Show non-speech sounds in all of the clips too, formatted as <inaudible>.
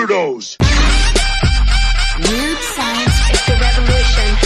weirdos. Weird science It's the revolution.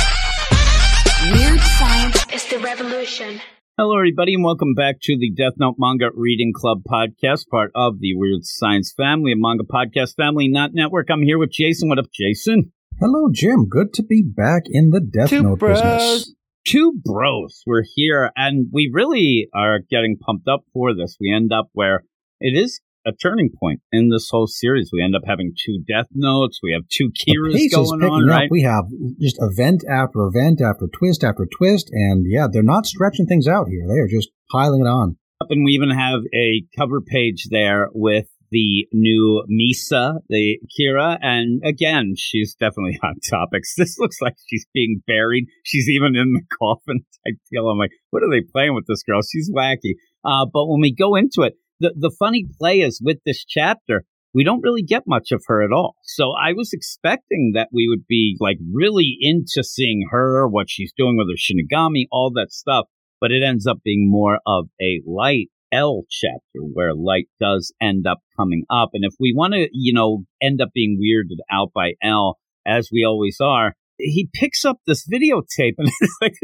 Weird science It's the revolution. Hello, everybody, and welcome back to the Death Note Manga Reading Club podcast, part of the Weird Science family, a manga podcast family, not network. I'm here with Jason. What up, Jason? Hello, Jim. Good to be back in the Death Two Note bros. business. Two bros. We're here, and we really are getting pumped up for this. We end up where it is a turning point in this whole series. We end up having two Death Notes. We have two Kiras going picking on, up. right? We have just event after event after twist after twist, and yeah, they're not stretching things out here. They are just piling it on. And we even have a cover page there with the new Misa, the Kira, and again, she's definitely <laughs> hot topics. This looks like she's being buried. She's even in the <laughs> coffin type deal. I'm like, what are they playing with this girl? She's wacky. Uh, but when we go into it, the the funny play is with this chapter, we don't really get much of her at all. So I was expecting that we would be like really into seeing her, what she's doing with her Shinigami, all that stuff. But it ends up being more of a light L chapter where light does end up coming up. And if we want to, you know, end up being weirded out by L, as we always are, he picks up this videotape and <laughs> it's like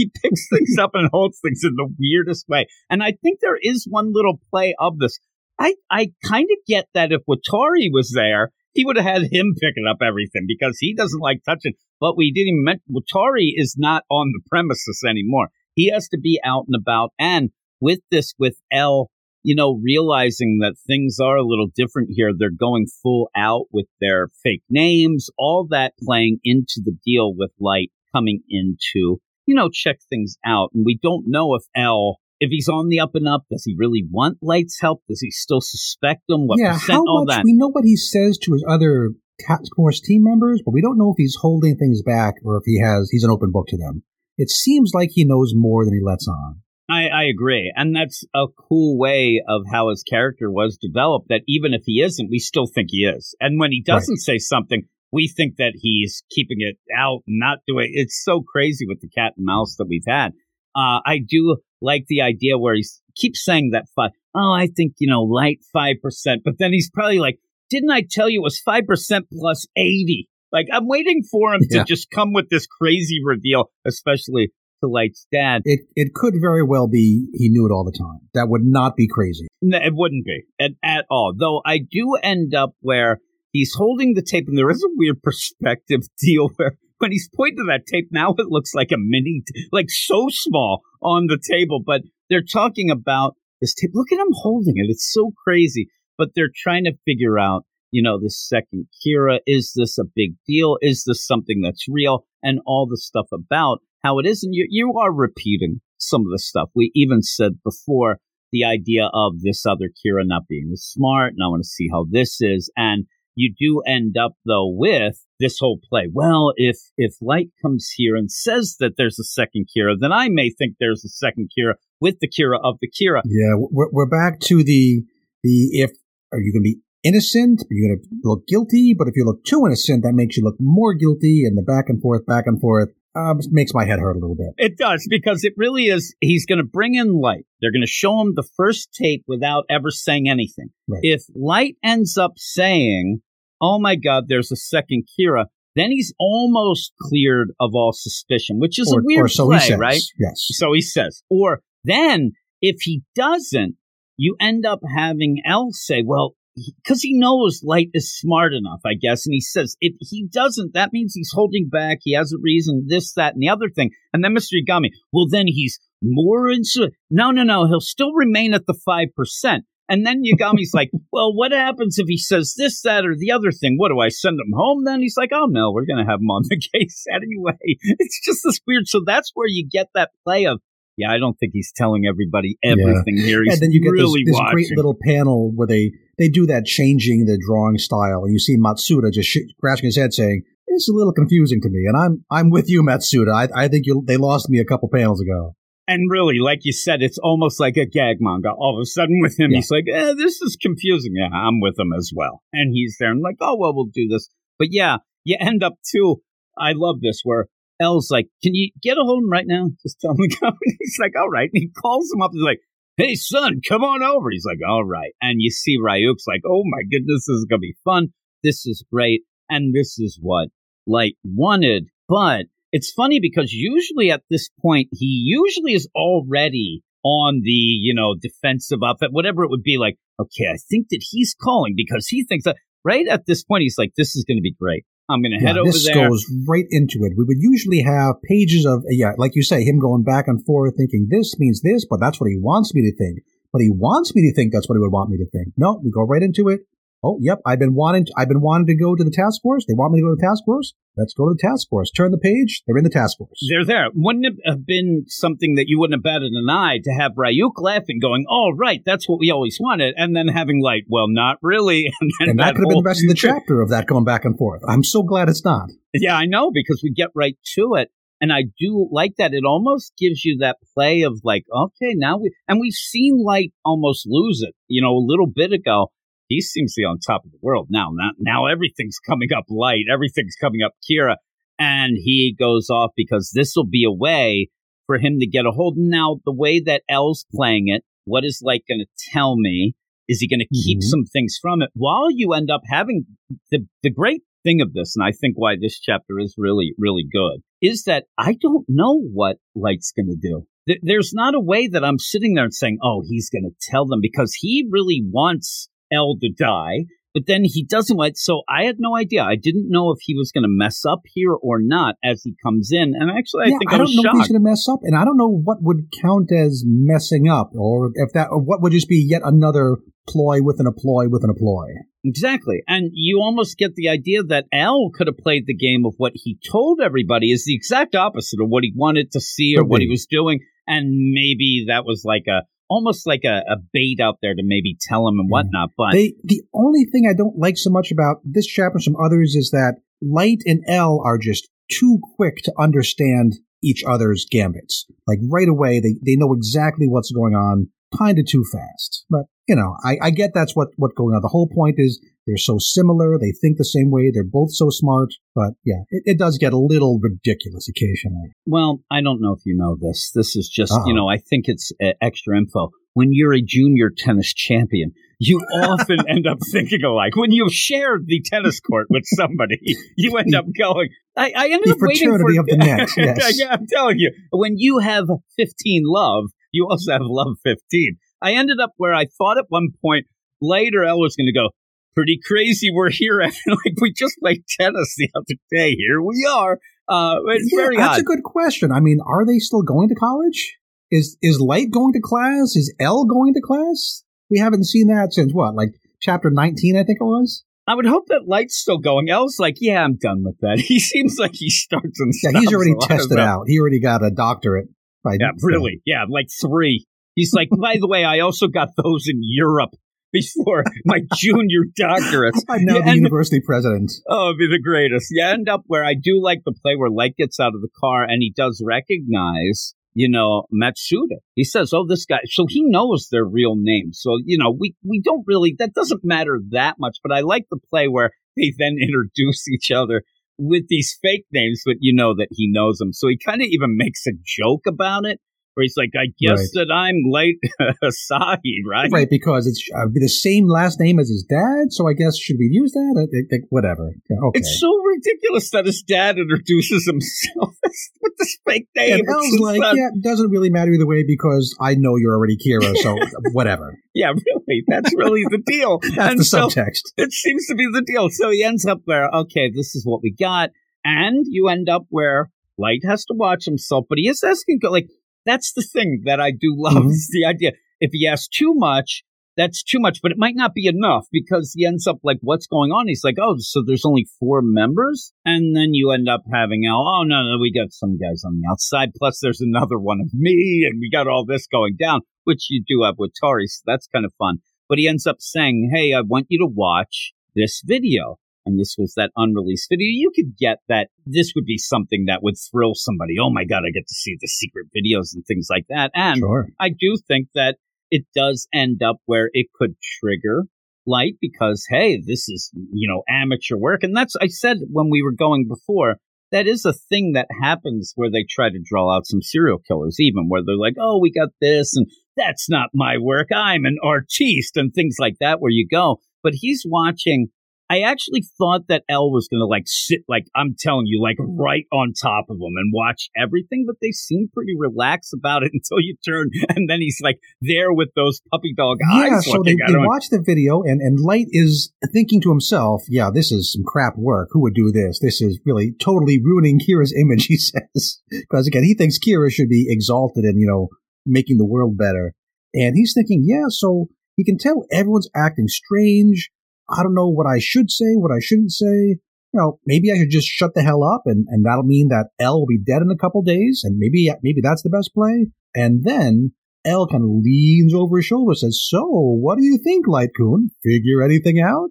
he picks things up and holds things in the weirdest way. And I think there is one little play of this. I, I kind of get that if Watari was there, he would have had him picking up everything because he doesn't like touching. But we didn't even mention Watari is not on the premises anymore. He has to be out and about. And with this, with L, you know, realizing that things are a little different here, they're going full out with their fake names, all that playing into the deal with Light coming into, you know, check things out. And we don't know if L, if he's on the up and up, does he really want Light's help? Does he still suspect him? What yeah, percent? how all much that. we know what he says to his other task force team members, but we don't know if he's holding things back or if he has he's an open book to them. It seems like he knows more than he lets on. I, I agree. And that's a cool way of how his character was developed that even if he isn't, we still think he is. And when he doesn't say something, we think that he's keeping it out and not doing It's so crazy with the cat and mouse that we've had. Uh, I do like the idea where he keeps saying that five. Oh, I think, you know, light 5%. But then he's probably like, didn't I tell you it was 5% plus 80? Like, I'm waiting for him Yeah. to just come with this crazy reveal, especially to Light's dad. It it could very well be he knew it all the time. That would not be crazy. No, it wouldn't be at, at all. Though I do end up where he's holding the tape, and there is a weird perspective <laughs> deal where when he's pointing to that tape, now it looks like a mini, like so small on the table. But they're talking about this tape. Look at him holding it. It's so crazy. But they're trying to figure out, you know, this second Kira. Is this a big deal? Is this something that's real? And all the stuff about how it is. And you, you are repeating some of the stuff we even said before the idea of this other Kira not being as smart, and I want to see how this is. And you do end up though with this whole play. Well, if if Light comes here and says that there's a second Kira, then I may think there's a second Kira with the Kira of the Kira. Yeah, we're, we're back to the the if are you going to be innocent? Are you going to look guilty? But if you look too innocent, that makes you look more guilty, and the back and forth, back and forth uh, makes my head hurt a little bit. It does because it really is. He's going to bring in Light. They're going to show him the first tape without ever saying anything. Right. If Light ends up saying, "Oh my God, there's a second Kira," then he's almost cleared of all suspicion, which is or, a weird so play, says. right? Yes. So he says. Or then, if he doesn't, you end up having L say, well, because he knows Light is smart enough, I guess. And he says, if he doesn't, that means he's holding back. He has a reason, this, that, and the other thing. And then Mr. Yagami, well, then he's more into No, no, no. He'll still remain at the 5%. And then Yagami's like, <laughs> well, what happens if he says this, that, or the other thing? What do I send him home then? He's like, oh no, we're going to have him on the <laughs> case anyway. <laughs> It's just this weird. So that's where you get that play of, yeah, I don't think he's telling everybody everything here. He's and then you get really this, this great little panel where they they do that changing the drawing style, and you see Matsuda just sh- scratching his head, saying, "It's a little confusing to me." And I'm I'm with you, Matsuda. I, I think you, they lost me a couple panels ago. And really, like you said, it's almost like a gag manga. All of a sudden, with him, Yeah. he's like, eh, "This is confusing." Yeah, I'm with him as well. And he's there, and like, "Oh well, we'll do this." But yeah, you end up too. I love this where L's like, "Can you get a hold of him right now? Just tell him to come." <laughs> He's like, "All right." And he calls him up. He's like, "Hey, son, come on over." He's like, "All right." And you see Ryuk's like, "Oh my goodness, this is gonna be fun." this is great, and this is what Light wanted. But it's funny because usually at this point, he usually is already on the, you know, defensive offense, whatever it would be like, okay, I think that he's calling because he thinks that right at this point, he's like, this is going to be great. I'm going to head Yeah, over this there. goes right into it. We would usually have pages of, uh, yeah, like you say, him going back and forth thinking this means this, but that's what he wants me to think. But he wants me to think that's what he would want me to think. No, we go right into it. Oh, yep. I've been wanting. To, I've been wanting to go to the task force. They want me to go to the task force. Let's go to the task force. Turn the page. They're in the task force. They're there. Wouldn't it have been something that you wouldn't have batted an eye to have Ryuk laughing, going, "Oh, right, that's what we always wanted," and then having like, "Well, not really," <laughs> and, then And that could have been the rest of the chapter of that going back and forth. I'm so glad it's not. Yeah, I know because we get right to it, and I do like that. It almost gives you that play of like, okay, now we and we've seen Light almost lose it. You know, a little bit ago, he seems to be on top of the world now. Now, now everything's coming up Light, everything's coming up Kira, and he goes off because this will be a way for him to get a hold. Now, the way that L's playing it, what is Light going to tell me? Is he going to keep Mhm. some things from it while you end up having the the great thing of this, and I think why this chapter is really, really good, is that I don't know what Light's going to do. Th- There's not a way that I'm sitting there and saying, oh, he's going to tell them because he really wants L to die, but then he doesn't want. So I had no idea. I didn't know if he was going to mess up here or not as he comes in. And actually, I yeah, think I I, don't know if he's going to mess up, and I don't know what would count as messing up, or if that, or what would just be yet another ploy within a ploy within a ploy. Exactly. And you almost get the idea that L could have played the game of what he told everybody is the exact opposite of what he wanted to see or what he was doing. And maybe that was like a almost like a, a bait out there to maybe tell him and whatnot. But They, the only thing I don't like so much about this chapter and some others is that Light and L are just too quick to understand each other's gambits. Like right away, they, they know exactly what's going on, kind of too fast. But, you know, I, I get that's what, what's going on. The whole point is they're so similar, they think the same way, they're both so smart. But yeah, it, it does get a little ridiculous occasionally. well, I don't know if you know this. This is just, Uh-oh. you know, I think it's uh, extra info. When you're a junior tennis champion, you <laughs> often end up thinking alike. When you've shared the tennis court with somebody, you end up going, I, I ended The up waiting for of the <laughs> net, yes. yeah, I'm telling you, when you have 15 love, you also have love 15. I ended up where I thought at one point later I was going to go, pretty crazy. We're here. <laughs> Like we just played tennis the other day. Here we are. Uh, it's Yeah, very that's odd. a good question. I mean, are they still going to college? Is is Light going to class? Is L going to class? We haven't seen that since what, like chapter nineteen, I think it was. I would hope that Light's still going. L's like, yeah, I'm done with that. <laughs> He seems like he starts and Yeah, he's already tested out. He already got a doctorate. By, Yeah, really. Yeah, like three. He's like, <laughs> by the way, I also got those in Europe before my <laughs> junior doctorate. I'm now the university president. Oh, it'd be the greatest. You end up where I do like the play where Light gets out of the car and he does recognize, you know, Matsuda. He says, "Oh, this guy." So he knows their real names. So you know, we we don't really that doesn't matter that much. But I like the play where they then introduce each other with these fake names, but you know that he knows them. So he kind of even makes a joke about it. Where he's like, I guess that I'm Light <laughs> Asahi, right? Right, because it's uh, the same last name as his dad. So I guess should we use that? I think- think- whatever. Yeah, okay. It's so ridiculous that his dad introduces himself <laughs> with this fake name. It's like, not- yeah, it doesn't really matter either way because I know you're already Kira, so <laughs> whatever. yeah, really, that's really the deal. That's and the so subtext. it seems to be the deal. So he ends up where, okay, this is what we got, and you end up where Light has to watch himself, but he is asking, like, that's the thing that I do love Mhm. is the idea. If he asks too much, that's too much, but it might not be enough because he ends up like, what's going on? He's like, oh, so there's only four members? And then you end up having, oh, oh no, no, we got some guys on the outside. Plus there's another one of me and we got all this going down, which you do have with Watari. So that's kind of fun. But he ends up saying, hey, I want you to watch this video. And this was that unreleased video. You could get that this would be something that would thrill somebody. Oh my God, I get to see the secret videos and things like that. And Sure. I do think that it does end up where it could trigger light because hey, this is you know amateur work, and that's I said when we were going before. That is a thing that happens where they try to draw out some serial killers, even where they're like, "Oh, we got this, and that's not my work. I'm an artiste," and things like that. Where you go, but he's watching. I actually thought that L was going to like sit, like I'm telling you, like right on top of him and watch everything, but they seem pretty relaxed about it <laughs> until you turn, and then he's like there with those puppy dog Yeah, eyes. so they, they watch the video, and, and Light is thinking to himself, yeah, this is some crap work. Who would do this? This is really totally ruining Kira's image, <laughs> he says. Because again, he thinks Kira should be exalted and, you know, making the world better. And he's thinking, yeah, so he can tell everyone's acting strange. I don't know what I should say, what I shouldn't say. You know, maybe I should just shut the hell up, and, and that'll mean that L will be dead in a couple days, and maybe maybe that's the best play. And then L kind of leans over his shoulder, says, "So, what do you think, Light-kun? Figure anything out?"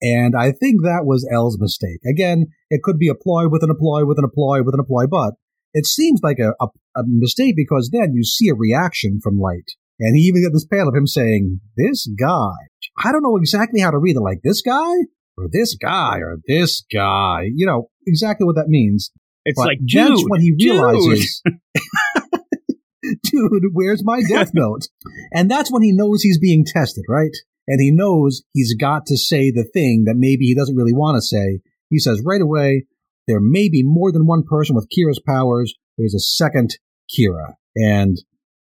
And I think that was L's mistake. Again, it could be a ploy with an ploy with an ploy with an ploy, but it seems like a, a, a mistake because then you see a reaction from Light. And he even got this panel of him saying, This guy. I don't know exactly how to read it, like this guy, or this guy, or this guy. You know, exactly what that means. It's But like, that's dude, when he dude. realizes, <laughs> dude, where's my death note? And that's when he knows he's being tested, right? And he knows he's got to say the thing that maybe he doesn't really want to say. He says right away, there may be more than one person with Kira's powers. There's a second Kira. And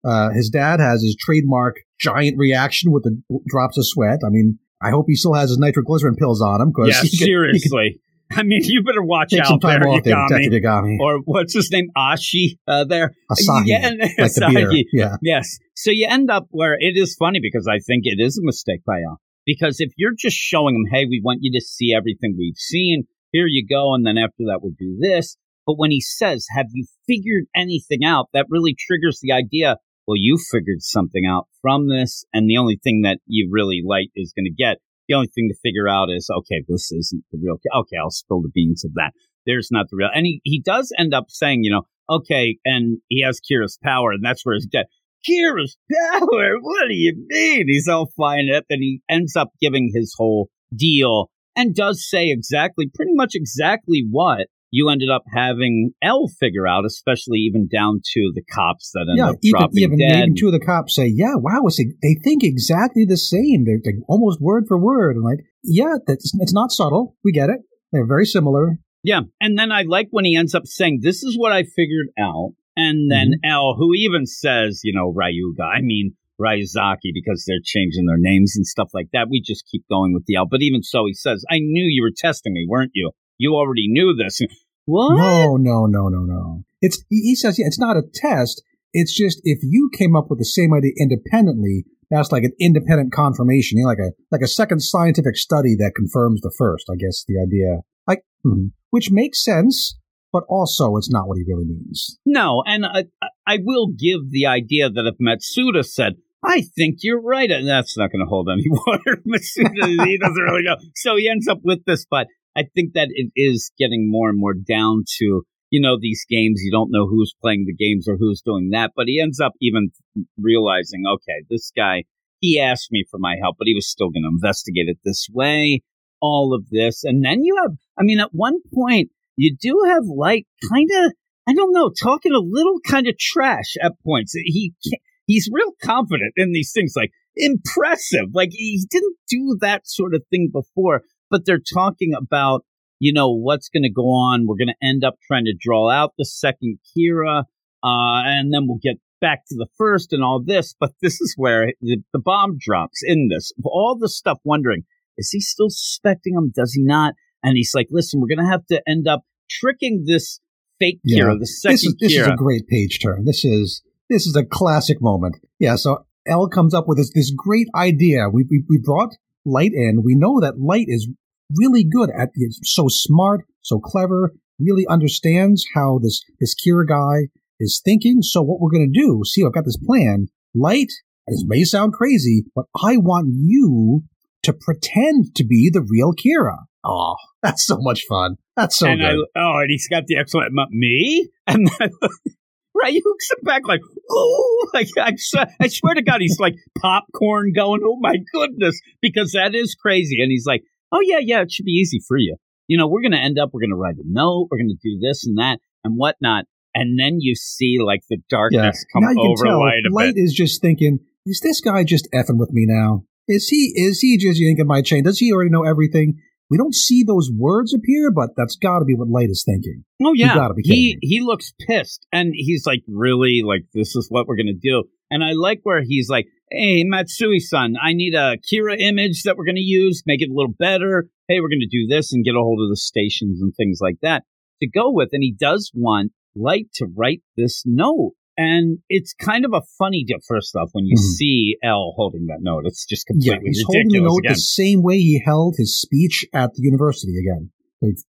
uh, his dad has his trademark giant reaction with the drops of sweat. I mean, I hope he still has his nitroglycerin pills on him because Yeah, he, he could seriously. I mean, you better watch take out some time there, off Yagami. Yagami. Or what's his name? Ashi uh, there. Asahi, Yeah, like the beer. Yeah. Yes. So you end up where it is funny because I think it is a mistake by L. Because if you're just showing them, hey, we want you to see everything we've seen, here you go, and then after that we'll do this. But when he says, have you figured anything out, that really triggers the idea, well, you figured something out from this, and the only thing that you really light is going to get, the only thing to figure out is, okay, this isn't the real, okay, I'll spill the beans of that. There's not the real, and he, he does end up saying, you know, okay, and he has Kira's power, and that's where his dead. Kira's power? What do you mean? He's all flying up, and he ends up giving his whole deal and does say exactly, pretty much exactly what you ended up having L figure out, especially even down to the cops that end yeah, up even, dropping even, dead. even two of the cops say, yeah, wow, it's, they think exactly the same. They're, they're almost word for word. And like, yeah, that's, it's not subtle. We get it. They're very similar. Yeah, and then I like when he ends up saying, "This is what I figured out," and then Mm-hmm. L, who even says, "You know, Ryuga," I mean Ryuzaki, because they're changing their names and stuff like that. We just keep going with the L, but even so, he says, "I knew you were testing me, weren't you? You already knew this." What? No, no, no, no, no. It's, he says, yeah, it's not a test. It's just if you came up with the same idea independently, that's like an independent confirmation, you know, like a, like a second scientific study that confirms the first, I guess the idea. Like, hmm, which makes sense, but also it's not what he really means. No, and I, I will give the idea that if Matsuda said, I think you're right, and that's not going to hold any <laughs> water. Matsuda, he doesn't really know. So he ends up with this, but I think that it is getting more and more down to, you know, these games. You don't know who's playing the games or who's doing that, but he ends up even realizing, okay, this guy, he asked me for my help, but he was still going to investigate it this way, all of this. And then you have, I mean, at one point, you do have like kind of, I don't know, talking a little kind of trash at points. He he's real confident in these things, like impressive. Like he didn't do that sort of thing before, but they're talking about, you know, what's going to go on. We're going to end up trying to draw out the second Kira, uh, and then we'll get back to the first and all this. But <laughs> this is where the, the bomb drops in this. All the stuff wondering, is he still suspecting him? Does he not? And he's like, listen, we're going to have to end up tricking this fake Yeah. Kira, the second This is, this Kira. is a great page turn. This is, this is a classic moment. Yeah. So L comes up with this, this great idea. We, we, we brought Light in. We know that Light is really good at, is so smart, so clever, really understands how this, this Kira guy is thinking. So what we're going to do, see, I've got this plan. Light, this may sound crazy, but I want you to pretend to be the real Kira. Oh, that's so much fun. That's so and I, good. oh, and he's got the excellent me, <laughs> and right, he hooks it back like, oh, <laughs> like I, swear- I swear to God, he's like popcorn going. Oh my goodness, because that is crazy. And he's like, oh yeah, yeah, it should be easy for you. You know, we're gonna end up, we're gonna write a note, we're gonna do this and that and whatnot, and then you see like the darkness come now you can over tell light Light is just thinking, is this guy just effing with me now? Is he is he just yanking my chain? Does he already know everything? We don't see those words appear, but that's got to be what Light is thinking. Oh You yeah, gotta be he he looks pissed, and he's like, "Really? Like this is what we're gonna do?" And I like where he's like, "Hey, Matsui-san, I need a Kira image that we're gonna use, make it a little better. Hey, we're gonna do this and get a hold of the stations and things like that to go with." And he does want Light to write this note. And it's kind of a funny deal. First off, when you Mhm. see L holding that note, it's just completely Yeah, he's holding the note again. the same way he held his speech at the university again.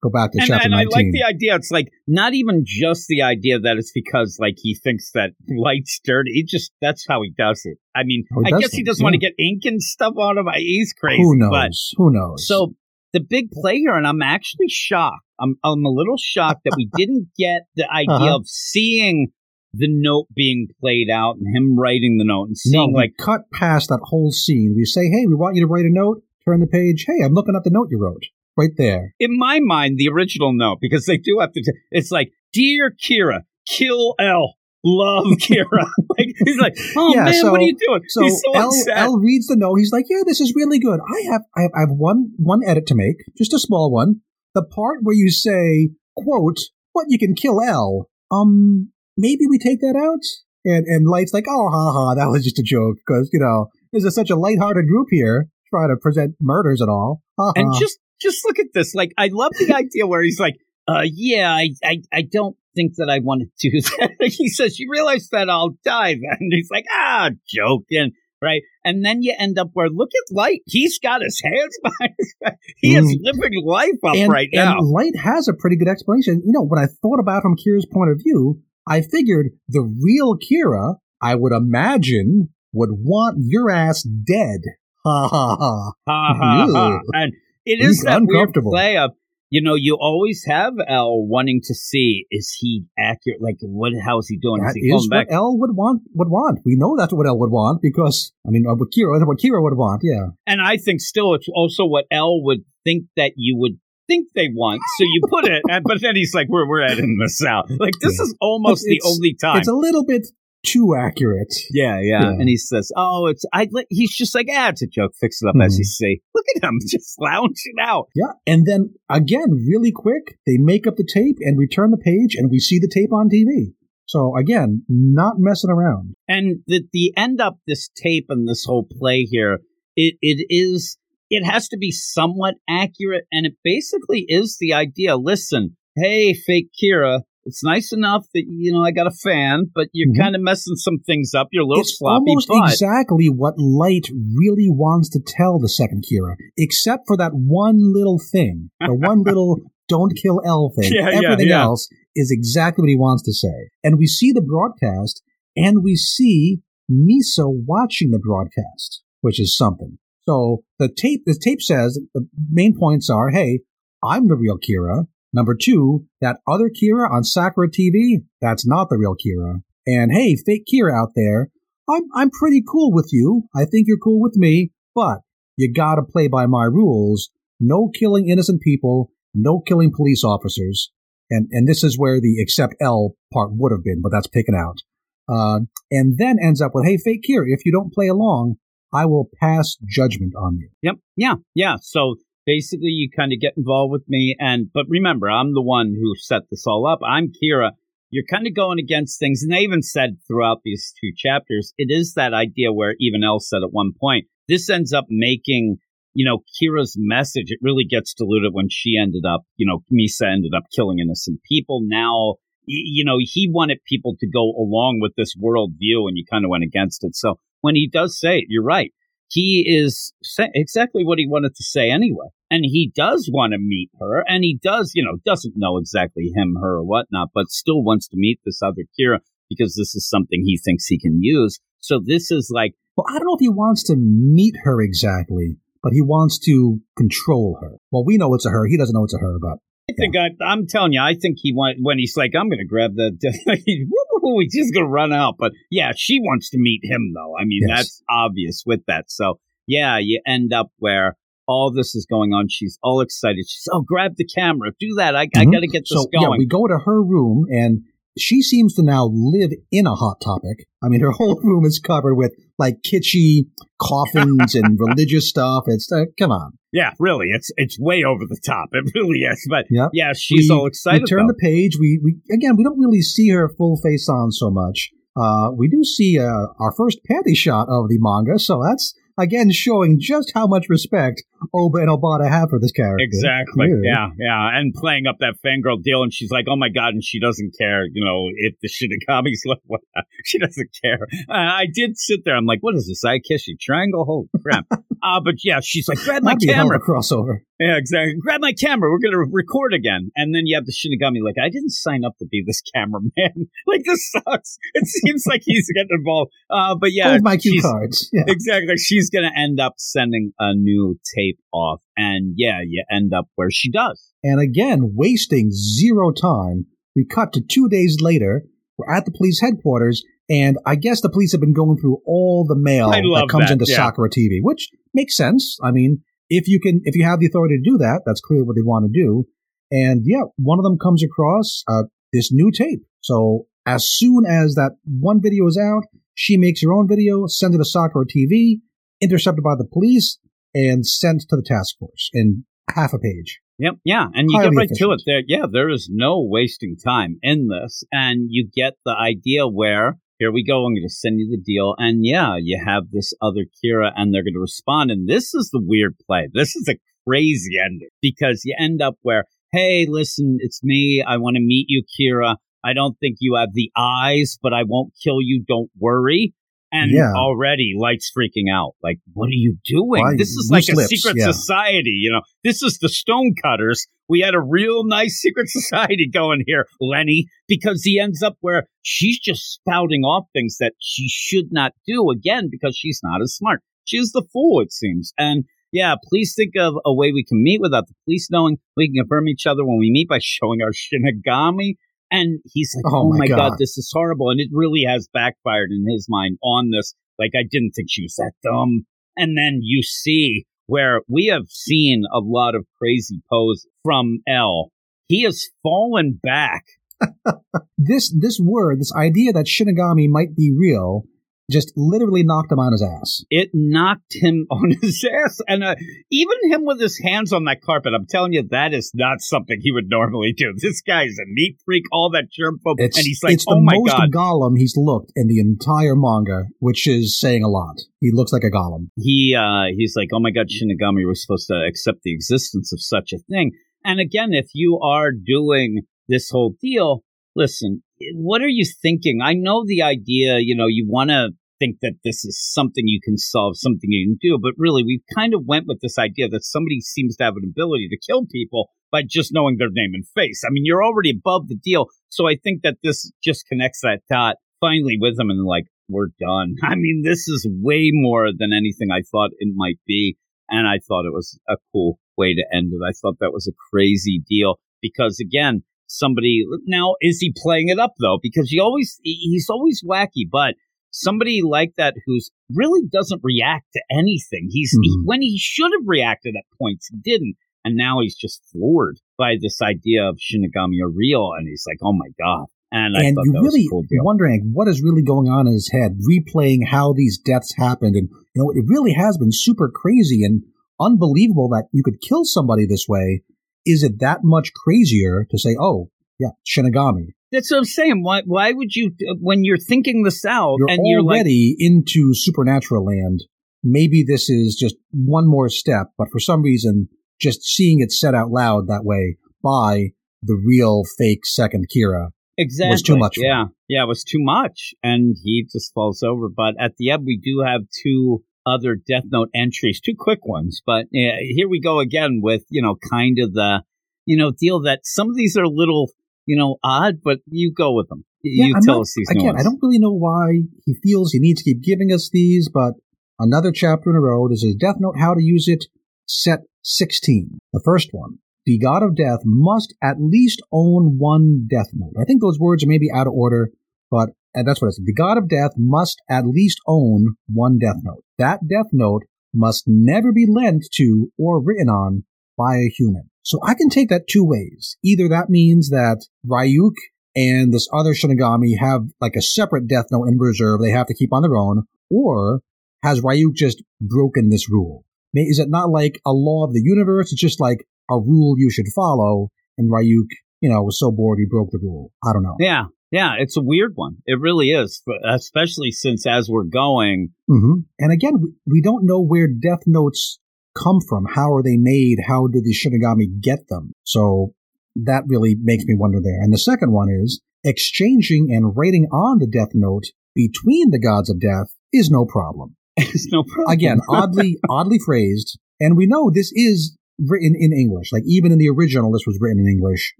Go back to and, chapter and I like the idea. It's like not even just the idea that it's because like he thinks that light's dirty. He just that's how he does it. I mean, Oh, I guess he doesn't want to get ink and stuff on him. He's crazy. Who knows? But Who knows? so the big play here, and I'm actually shocked. I'm I'm a little shocked that we didn't get the idea Uh-huh. of seeing the note being played out and him writing the note and no, seeing we like cut past that whole scene. We say, "Hey, we want you to write a note." Turn the page. Hey, I'm looking at the note you wrote right there. in my mind, the original note, because they do have to, t- it's like, Dear Kira, kill L. Love Kira. <laughs> like, he's like, oh Yeah, man, so- what are you doing? So, he's so L, upset. L reads the note. He's like, "Yeah, this is really good. I have, I have, I have one one edit to make, just a small one. The part where you say, quote, what you can kill L. Um, maybe we take that out." And and Light's like, "Oh, ha ha, that was just a joke because you know this is such a lighthearted group here, trying to present murders and all." Ha and ha. just, just look at this. Like, I love the idea where he's like, uh, yeah, I, I, I don't think that I want to do <laughs> that. he says, you realize that I'll die then. And he's like, ah, joking. Right. And then you end up where, look at Light. He's got his hands <laughs> behind his back. He is Mhm. living life up and, right now. And Light has a pretty good explanation. You know, when I thought about from Kira's point of view, I figured the real Kira, I would imagine, would want your ass dead. <laughs> Ha ha ha. Ha ha ha. And it is He's that weird play of, you know, you always have L wanting to see is he accurate? Like, what? How is he doing? That is he is what back? L would want. Would want. We know that's what L would want because I mean, uh, what Kira, what Kira would want. Yeah. And I think still it's also what L would think that you would think they want. So you put it, and, but then he's like, "We're we're editing this out." Like this Yeah. is almost the only time. It's a little bit too accurate. yeah, yeah, Yeah. And he says, "Oh, it's I." He's just like, "Ah, it's a joke. Fix it up as Mhm. you see." Look at him <laughs> just lounging out. Yeah. And then again, really quick, they make up the tape and we turn the page and we see the tape on TV. So again, not messing around. And the the end up this tape and this whole play here, it it is it has to be somewhat accurate, and it basically is the idea. Listen, hey, fake Kira. It's nice enough that you know I got a fan, but you're Mhm. kind of messing some things up. You're a little it's sloppy, almost but exactly what Light really wants to tell the second Kira, except for that one little thing, the <laughs> one little "don't kill L" thing. Yeah, yeah, Everything yeah. else is exactly what he wants to say, and we see the broadcast, and we see Misa watching the broadcast, which is something. So the tape, the tape says the main points are: Hey, I'm the real Kira. Number two, that other Kira on Sakura TV, that's not the real Kira. And hey, fake Kira out there, I'm I'm pretty cool with you. I think you're cool with me, but you gotta play by my rules. No killing innocent people, no killing police officers. And and this is where the except L part would have been, but that's taken out. Uh, and then ends up with, hey, fake Kira, if you don't play along, I will pass judgment on you. Yep. Yeah. Yeah. So basically, you kind of get involved with me, and but remember, I'm the one who set this all up. I'm Kira. You're kind of going against things, and they even said throughout these two chapters, it is that idea where even L said at one point, this ends up making. You know, Kira's message, it really gets diluted when she ended up, you know, Misa ended up killing innocent people. Now, you know, he wanted people to go along with this worldview and you kind of went against it. So when he does say it, you're right he is exactly what he wanted to say anyway. And he does want to meet her, and he does, you know, doesn't know exactly him, her, or whatnot, but still wants to meet this other Kira because this is something he thinks he can use. So this is like, Well, I don't know if he wants to meet her exactly, but he wants to control her. Well, we know it's a her. He doesn't know it's a her, but I think I, I'm telling you, I think he want when he's like, I'm going to grab the, <laughs> he's just going to run out. But yeah, she wants to meet him though. I mean, Yes. that's obvious with that. So yeah, you end up where all this is going on. She's all excited. She's, oh, grab the camera, do that. I, I Mhm. got to get this so yeah, we go to her room and she seems to now live in a hot topic. I mean, her <laughs> whole room is covered with like kitschy coffins and <laughs> religious stuff. It's uh, come on. Yeah, really, it's it's way over the top. It really is. But Yep. yeah, she's we, all excited. We turn about the page. We, we again, we don't really see her full face on so much. Uh, we do see uh, our first panty shot of the manga, so that's again showing just how much respect Oba and Obata have for this character. Exactly. Yeah. Yeah, yeah. And playing up that fangirl deal, and she's like, "Oh my god!" And she doesn't care, you know, if the Shinigami's left. <laughs> She doesn't care. Uh, I did sit there. I'm like, "What is this? I kiss you triangle? Holy crap!" <laughs> uh, but yeah, she's like, "Grab my That'd be a hell of camera." a crossover. Yeah, exactly. Grab my camera. We're gonna record again. And then you have the Shinigami like, I didn't sign up to be this cameraman. <laughs> like this sucks. It seems like he's <laughs> getting involved. Uh, but yeah, Hold my cue she's- cards. <laughs> Yeah. Exactly. She's going to end up sending a new tape off. And yeah, you end up where she does. And again, wasting zero time, we cut to two days later. We're at the police headquarters, and I guess the police have been going through all the mail that comes that, into yeah. Sakura TV, which makes sense. I mean, if you can, if you have the authority to do that, that's clearly what they want to do. And yeah, one of them comes across uh, this new tape. So as soon as that one video is out, she makes her own video, sends it to Sakura TV, intercepted by the police, and sent to the task force in half a page. Yep. Yeah. And you Highly get right to it there. Yeah. There is no wasting time in this. And you get the idea where here we go. I'm going to send you the deal. And yeah, you have this other Kira and they're going to respond. And this is the weird play. This is a crazy ending because you end up where, Hey, listen, it's me. I want to meet you, Kira. I don't think you have the eyes, but I won't kill you. Don't worry. And Yeah. already lights freaking out. Like, what are you doing? Why, this is like a lips, secret yeah. society. You know, this is the Stonecutters. We had a real nice secret <laughs> society going here, Lenny, because he ends up where she's just spouting off things that she should not do again because she's not as smart. She's the fool, it seems. And yeah, please think of a way we can meet without the police knowing. We can confirm each other when we meet by <laughs> showing our Shinigami. And he's like, Oh oh, my god. God. this is horrible. And it really has backfired in his mind on this. Like, I didn't think she was that dumb. And then you see where we have seen a lot of crazy pose from L. He has fallen back. <laughs> this this word, this idea that Shinigami might be real, just literally knocked him on his ass. It knocked him <laughs> on his ass. And uh, even him with his hands on that carpet, I'm telling you, that is not something he would normally do. <laughs> This guy is a neat freak, all that. It's and he's like, it's the oh my most God. Gollum he's looked in the entire manga, which is saying a lot. He looks like a golem. he uh he's like, "Oh my god, Shinigami, we're supposed to accept the existence of such a thing." And again, if you are doing this whole deal, listen, what are you thinking? I know the idea, you know, you want to think that this is something you can solve, something you can do, but really we kind of went with this idea that somebody seems to have an ability to kill people by just knowing their name and face. I mean, you're already above the deal. So I think that this just connects that dot finally with them and like, we're done. <laughs> I mean, this is way more than anything I thought it might be. And I thought it was a cool way to end it. I thought that was a crazy deal because again, somebody now is he playing it up though? Because he always, he's always wacky, but somebody like that who's really doesn't react to anything. He's he, Mhm. when he should have reacted at points, he didn't. And now he's just floored by this idea of Shinigami are real. And he's like, oh my God. And and you really cool wondering what is really going on in his head, replaying how these deaths happened, and you know it really has been super crazy and unbelievable that you could kill somebody this way. Is it that much crazier to say, "Oh, yeah, Shinigami"? That's what I'm saying. Why? Why would you, uh, when you're thinking this out, You're and you're like, already into supernatural land. Maybe this is just one more step, but for some reason, just seeing it said out loud that way by the real fake second Kira exactly, was too much Yeah, yeah, it was too much, and he just falls over. But at the end, we do have two other Death Note entries, two quick ones. But yeah, here we go again with you know kind of the you know deal that some of these are a little you know odd, but you go with them. you I'm tell not- us these again. ones. I don't really know why he feels he needs to keep giving us these, but another chapter in a row. This is Death Note: How to Use It, set sixteen. The first one. The God of Death must at least own one Death Note. I think those words are maybe out of order, but and that's what it says. The God of Death must at least own one Death Note. That Death Note must never be lent to or written on by a human. So I can take that two ways. Either that means that Ryuk and this other Shinigami have like a separate death note in reserve they have to keep on their own, or has Ryuk just broken this rule? Is it not like a law of the universe? It's just like a rule you should follow, and Ryuk, you know, was so bored he broke the rule. I don't know. Yeah, yeah, it's a weird one. It really is, especially since as we're going, hmm And again, we, we don't know where death notes come from. How are they made? How do the Shinigami get them? So that really makes me wonder there. And the second one is exchanging and writing on the death note between the gods of death is no problem. <laughs> it's no problem. Again, oddly, <laughs> oddly phrased. And we know this is written in English. Like even in the original, this was written in English.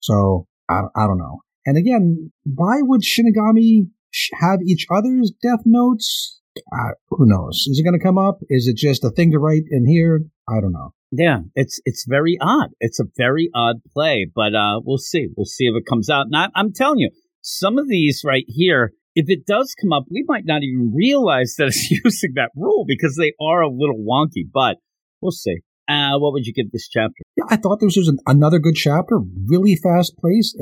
So I, I don't know. And again, why would Shinigami have each other's death notes? Uh, who knows? Is it going to come up? Is it just a thing to write in here? I don't know. Yeah, it's it's very odd. It's a very odd play, but uh, we'll see. We'll see if it comes out. I, I'm telling you, some of these right here, if it does come up, we might not even realize that it's <laughs> using that rule because they are a little wonky. But we'll see. Uh, what would you give this chapter? Yeah, I thought this was an, another good chapter. Really fast paced,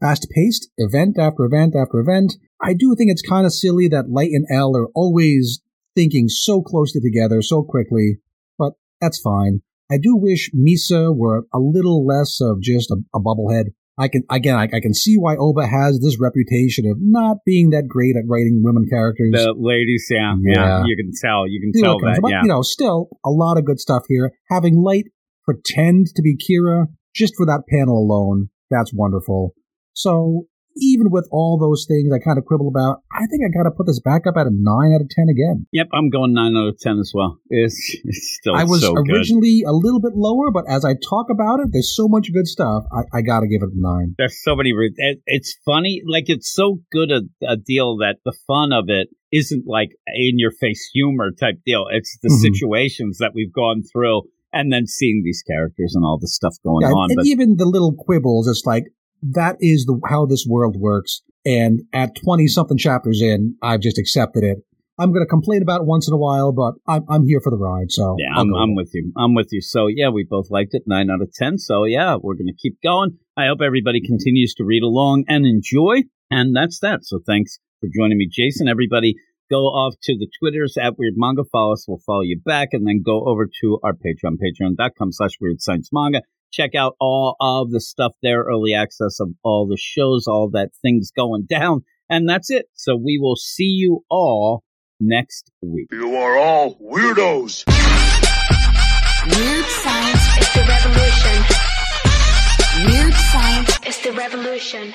fast paced, event after event after event. I do think it's kind of silly that Light and L are always thinking so closely together so quickly, but that's fine. I do wish Misa were a little less of just a, a bubblehead. I can again, I, I, can see why Oba has this reputation of not being that great at writing women characters. The ladies, yeah, yeah, Yeah. you can tell, you can See tell comes- that, but, yeah. you know, still a lot of good stuff here. Having Light pretend to be Kira just for that panel alone, that's wonderful. So even with all those things I kind of quibble about, I think I got to put this back up at a nine out of ten again. Yep, I'm going nine out of ten as well. It's, it's still I was so good. originally a little bit lower, but as I talk about it, there's so much good stuff. I, I got to give it a nine. There's so many. Re- it, it's funny, like it's so good a, a deal that the fun of it isn't like in your face humor type deal. It's the Mhm. situations that we've gone through, and then seeing these characters and all the stuff going Yeah, on. and But even the little quibbles, it's like that is the how this world works. And at twenty something chapters in, I've just accepted it. I'm going to complain about it once in a while, but I'm I'm here for the ride. So yeah, I'm, I'm with you. I'm with you. So yeah, we both liked it. Nine out of ten. So yeah, we're gonna keep going. I hope everybody continues to read along and enjoy. And that's that. So thanks for joining me, Jason. Everybody, go off to the Twitters at Weird Manga. Follow us. We'll follow you back, and then go over to our Patreon, Patreon.com/slash Weird Science Manga. Check out all of the stuff there, early access of all the shows, all that things going down, and that's it. So we will see you all next week. You are all weirdos. Weird science. is the revolution. Weird science. is the revolution.